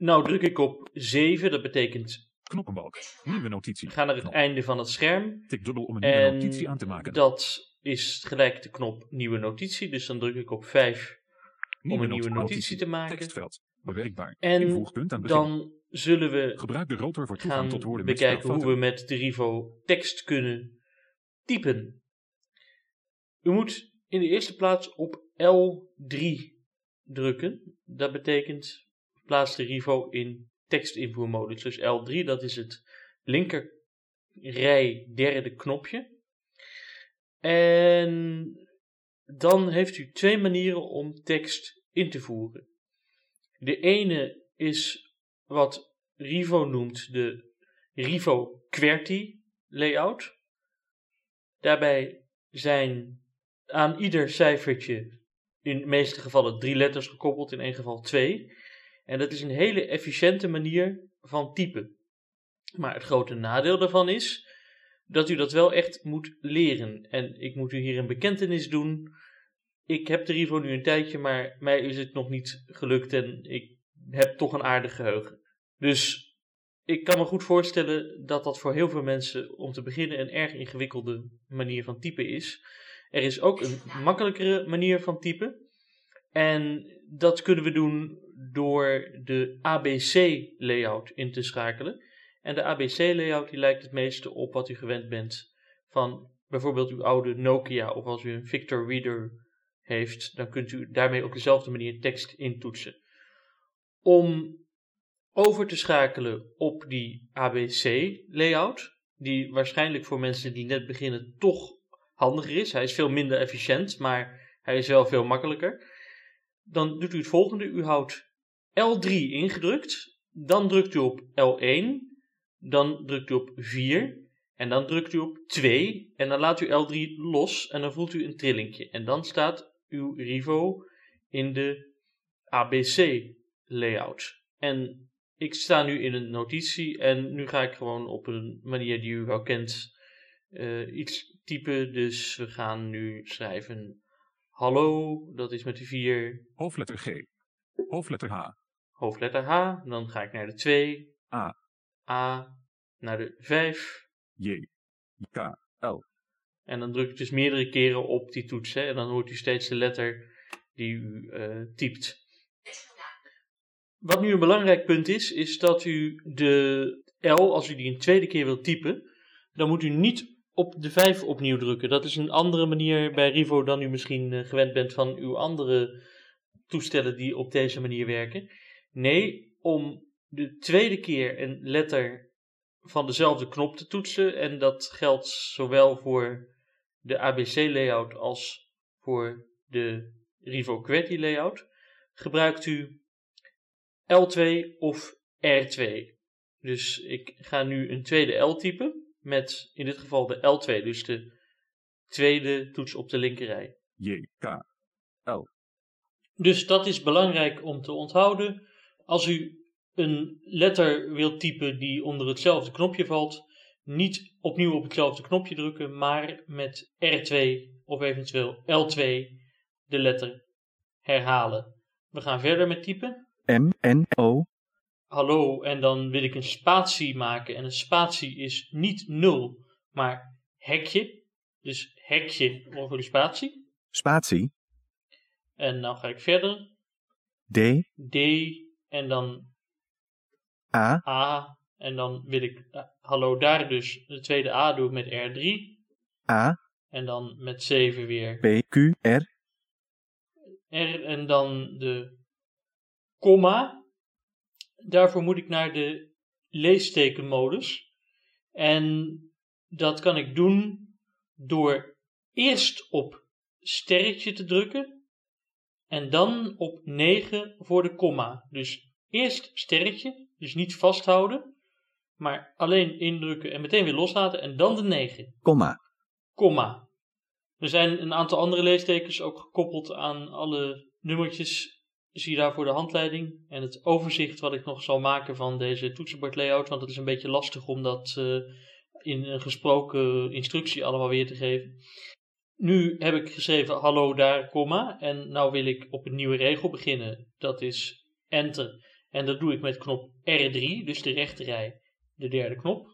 Nou druk ik op 7, dat betekent Knoppenbalk. Nieuwe notitie. we gaan naar het Knop. einde van het scherm. Tik dubbel om een nieuwe En notitie aan te maken. dat is gelijk de knop nieuwe notitie. Dus dan druk ik op 5 om een nieuwe not- notitie te maken. Tekstveld. Bewerkbaar. En Invoegpunt aan begin. dan zullen we Gebruik de rotor voor gaan tot woorden bekijken hoe we met de Rivo tekst kunnen typen. U moet in de eerste plaats op L3 drukken. Dat betekent plaats de Rivo in tekstinvoermodus. Dus L3 dat is het linker rij derde knopje. En dan heeft u twee manieren om tekst in te voeren. De ene is wat Rivo noemt de Rivo QWERTY layout. Daarbij zijn aan ieder cijfertje in de meeste gevallen drie letters gekoppeld, in één geval twee. En dat is een hele efficiënte manier van typen. Maar het grote nadeel daarvan is dat u dat wel echt moet leren. En ik moet u hier een bekentenis doen. Ik heb de Rivo nu een tijdje, maar mij is het nog niet gelukt en ik heb toch een aardig geheugen. Dus ik kan me goed voorstellen dat dat voor heel veel mensen om te beginnen een erg ingewikkelde manier van typen is. Er is ook een makkelijkere manier van typen. En dat kunnen we doen door de ABC-layout in te schakelen. En de ABC-layout die lijkt het meeste op wat u gewend bent van bijvoorbeeld uw oude Nokia of als u een Victor Reader heeft, dan kunt u daarmee op dezelfde manier tekst intoetsen. Om over te schakelen op die ABC-layout, die waarschijnlijk voor mensen die net beginnen toch handiger is. Hij is veel minder efficiënt, maar hij is wel veel makkelijker. Dan doet u het volgende. U houdt L3 ingedrukt, dan drukt u op L1, dan drukt u op 4 en dan drukt u op 2 en dan laat u L3 los en dan voelt u een trillingje. En dan staat uw Rivo in de ABC-layout. En ik sta nu in een notitie en nu ga ik gewoon op een manier die u wel kent eh, iets typen. Dus we gaan nu schrijven hallo, dat is met de 4, Hoofdletter G. Hoofdletter H. hoofdletter H. Dan ga ik naar de 2, A. A, naar de 5. J. K. L. En dan druk ik dus meerdere keren op die toets. Hè, en dan hoort u steeds de letter die u eh, typt. Wat nu een belangrijk punt is, is dat u de L, als u die een tweede keer wilt typen, dan moet u niet op de 5 opnieuw drukken. Dat is een andere manier bij Rivo dan u misschien eh, gewend bent van uw andere toestellen die op deze manier werken. Nee, om de tweede keer een letter van dezelfde knop te toetsen, en dat geldt zowel voor de ABC-layout als voor de Rivo QWERTY layout, gebruikt u L2 of R2. Dus ik ga nu een tweede L typen met in dit geval de L2, dus de tweede toets op de linkerrij. J. K. Dus dat is belangrijk om te onthouden. Als u een letter wilt typen die onder hetzelfde knopje valt, niet opnieuw op hetzelfde knopje drukken, maar met R2 of eventueel L2 de letter herhalen. We gaan verder met typen. M N O Hallo, en dan wil ik een spatie maken. En een spatie is niet nul, maar hekje. Dus hekje over de spatie. spatie En nou ga ik verder. D D en dan A A. En dan wil ik eh, hallo daar dus de tweede A doen met R3. A En dan met 7 weer P Q R R. En dan de komma. Daarvoor moet ik naar de leestekenmodus. En dat kan ik doen door eerst op sterretje te drukken. En dan op 9 voor de komma. Dus eerst sterretje, dus niet vasthouden. Maar alleen indrukken en meteen weer loslaten. En dan de 9 komma komma. Er zijn een aantal andere leestekens ook gekoppeld aan alle nummertjes. Zie je daarvoor de handleiding en het overzicht wat ik nog zal maken van deze toetsenbordlayout. Want het is een beetje lastig om dat eh, in een gesproken instructie allemaal weer te geven. Nu heb ik geschreven hallo daar, komma. En nou wil ik op een nieuwe regel beginnen. Dat is enter. En dat doe ik met knop R3, dus de rechterrij, de derde knop.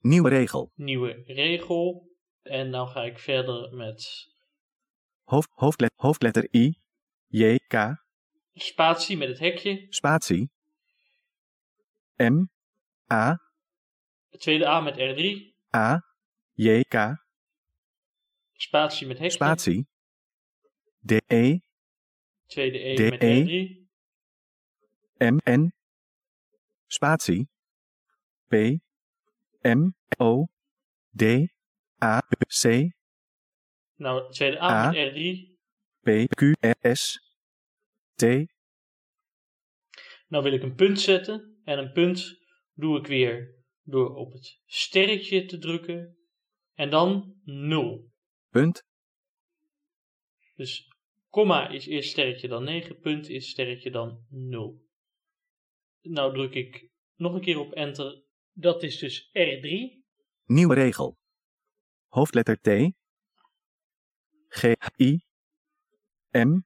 Nieuwe regel. Nieuwe regel. En nou ga ik verder met Hoofd, hoofdlet, hoofdletter I. J, K. spatie met het hekje. Spatie. M. A. Het tweede A met R3. A. J, K. Spatie met hekje. Spatie. D, E. Tweede E D, met E. R3. M, N. Spatie. P. M. O. D. A. C. Nou, tweede A, A. met R3. P. Q. R, S. T. Nou wil ik een punt zetten. En een punt doe ik weer door op het sterretje te drukken. En dan 0. Punt. Dus komma is eerst sterretje dan 9, punt is sterretje dan 0. Nou druk ik nog een keer op enter. Dat is dus R3. Nieuwe regel. Hoofdletter T. G. I. M.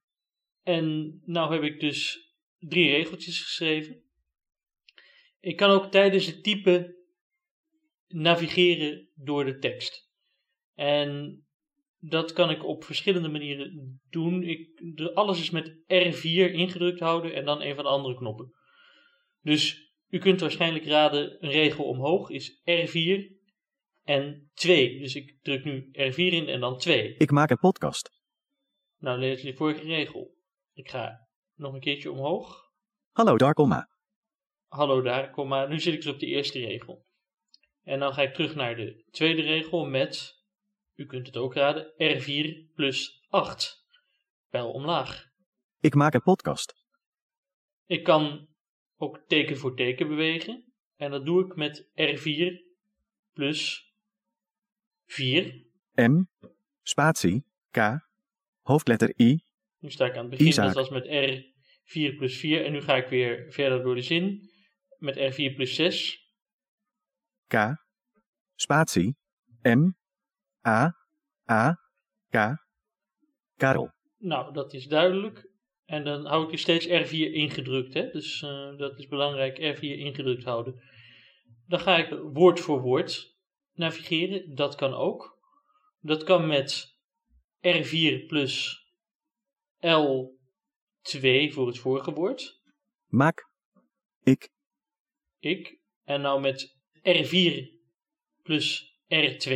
En nou heb ik dus drie regeltjes geschreven. Ik kan ook tijdens het typen navigeren door de tekst. En dat kan ik op verschillende manieren doen. Ik, alles is met R4 ingedrukt houden en dan een van de andere knoppen. Dus u kunt waarschijnlijk raden, een regel omhoog is R4 en 2. Dus ik druk nu R4 in en dan 2. Ik maak een podcast. Nou, lees je de vorige regel. Ik ga nog een keertje omhoog. Hallo daar, komma. Hallo daar, kom maar. Nu zit ik dus op de eerste regel. En dan ga ik terug naar de tweede regel met, u kunt het ook raden, R4 plus 8. Pijl omlaag. Ik maak een podcast. Ik kan ook teken voor teken bewegen. En dat doe ik met R4 plus 4. M. Spatie. K. Hoofdletter I. Nu sta ik aan het begin, Isaac. dat was met R4 plus 4. En nu ga ik weer verder door de zin met R4 plus 6. K. Spatie. M. A. A. K. Karel. Nou, dat is duidelijk. En dan hou ik er steeds R4 ingedrukt. Hè? Dus eh, dat is belangrijk, R4 ingedrukt houden. Dan ga ik woord voor woord navigeren. Dat kan ook. Dat kan met R4 plus L2 voor het vorige woord. Maak. Ik. Ik. En nou met R4 plus R2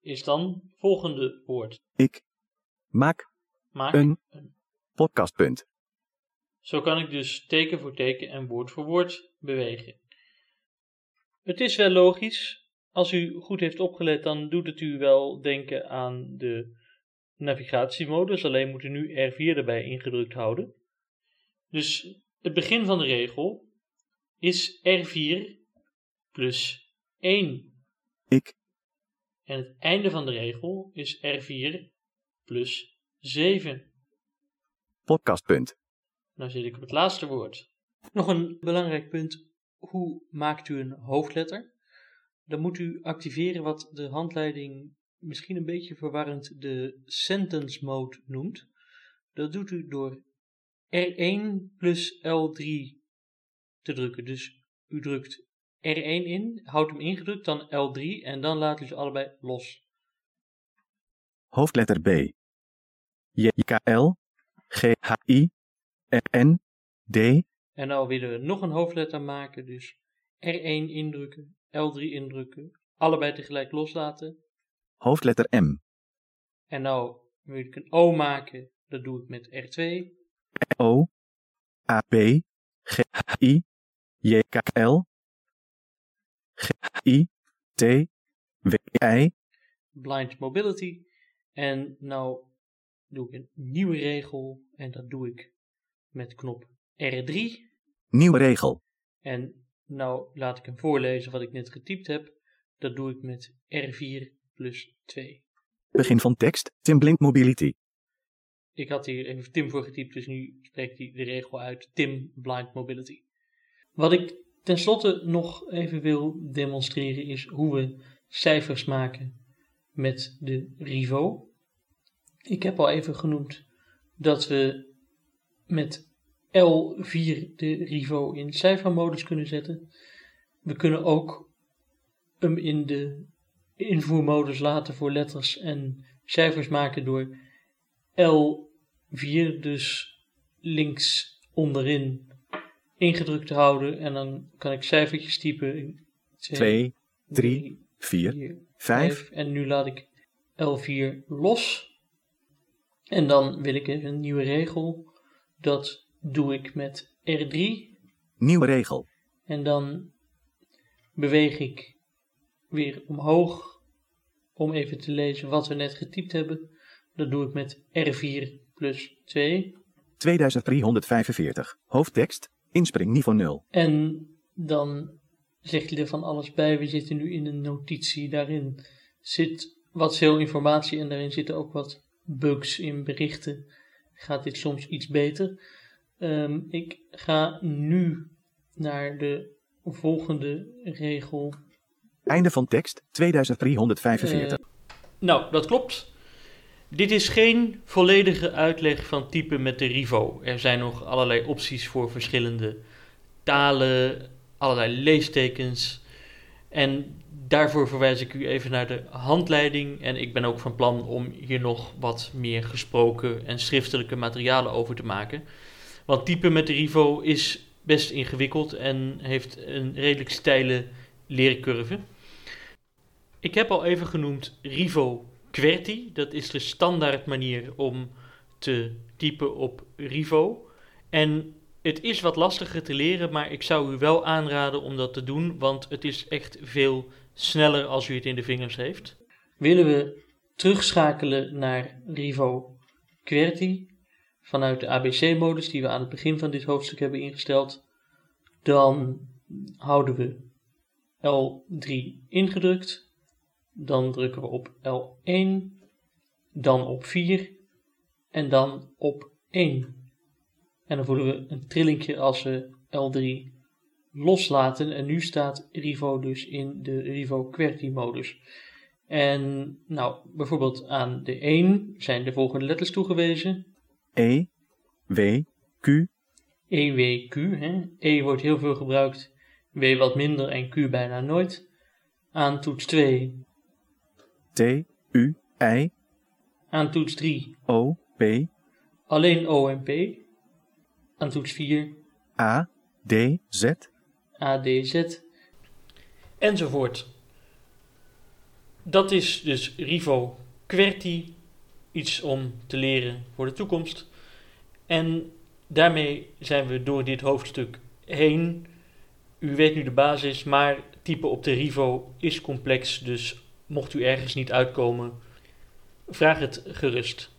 is dan volgende woord. Ik. Maak Maak een podcast. Punt. Zo kan ik dus teken voor teken en woord voor woord bewegen. Het is wel logisch. Als u goed heeft opgelet, dan doet het u wel denken aan de navigatiemodus. Alleen moet u nu R4 erbij ingedrukt houden. Dus het begin van de regel is R4 plus 1. Ik. En het einde van de regel is R4 plus 7. Podcast. Punt. Nou zit ik op het laatste woord. Nog een belangrijk punt. Hoe maakt u een hoofdletter? Dan moet u activeren wat de handleiding misschien een beetje verwarrend de sentence mode noemt. Dat doet u door R1 plus L3 te drukken. Dus u drukt R1 in, houdt hem ingedrukt, dan L3 en dan laat u ze allebei los. Hoofdletter B. J. K. L. G. H. I. N. D. En nou willen we nog een hoofdletter maken, dus R1 indrukken, L3 indrukken, allebei tegelijk loslaten. Hoofdletter M. En nou wil ik een O maken, dat doe ik met R2. O. A. B. G. I. J. K. L. G. I. T. W. I. Blind Mobility. En nou doe ik een nieuwe regel en dat doe ik met knop R3. Nieuwe regel. En nou laat ik hem voorlezen wat ik net getypt heb. Dat doe ik met R4 plus 2. Begin van tekst. Tim Blind Mobility. Ik had hier even Tim voor getypt, dus nu spreekt hij de regel uit. Tim Blind Mobility. Wat ik tenslotte nog even wil demonstreren is hoe we cijfers maken met de Rivo. Ik heb al even genoemd dat we met L4 de Rivo in cijfermodus kunnen zetten. We kunnen ook hem in de invoermodus laten voor letters en cijfers maken door L4, dus links onderin ingedrukt te houden. En dan kan ik cijfertjes typen. 2, 3, 4, 5. En nu laat ik L4 los. En dan wil ik even een nieuwe regel. Dat doe ik met R3. Nieuwe regel. En dan beweeg ik weer omhoog om even te lezen wat we net getypt hebben. Dat doe ik met R4 plus 2. 2345. Hoofdtekst. Inspring niveau 0. En dan zegt hij er van alles bij. We zitten nu in een notitie. Daarin zit wat veel informatie en daarin zitten ook wat bugs in berichten. Gaat dit soms iets beter? Um, ik ga nu naar de volgende regel. Einde van tekst 2345. Uh, nou, dat klopt. Dit is geen volledige uitleg van typen met de Rivo. Er zijn nog allerlei opties voor verschillende talen, allerlei leestekens. En daarvoor verwijs ik u even naar de handleiding. En ik ben ook van plan om hier nog wat meer gesproken en schriftelijke materialen over te maken. Want typen met de Rivo is best ingewikkeld en heeft een redelijk steile leercurve. Ik heb al even genoemd Rivo QWERTY. Dat is de standaard manier om te typen op Rivo. En het is wat lastiger te leren, maar ik zou u wel aanraden om dat te doen, want het is echt veel sneller als u het in de vingers heeft. Willen we terugschakelen naar Rivo QWERTY vanuit de ABC-modus die we aan het begin van dit hoofdstuk hebben ingesteld, dan houden we L3 ingedrukt dan drukken we op L1, dan op 4 en dan op 1. En dan voelen we een trillingje als we L3 loslaten. En nu staat Rivo dus in de Rivo QWERTY modus. En nou, bijvoorbeeld aan de 1 zijn de volgende letters toegewezen. E, W, Q. E, W, Q. Hè. E wordt heel veel gebruikt, W wat minder en Q bijna nooit. Aan toets 2 T, U, I. Aan toets 3. O, P. Alleen O en P. Aan toets 4. A, D, Z. A, D, Z. Enzovoort. Dat is dus Rivo QWERTY. Iets om te leren voor de toekomst. En daarmee zijn we door dit hoofdstuk heen. U weet nu de basis, maar typen op de Rivo is complex, dus Mocht u ergens niet uitkomen, vraag het gerust.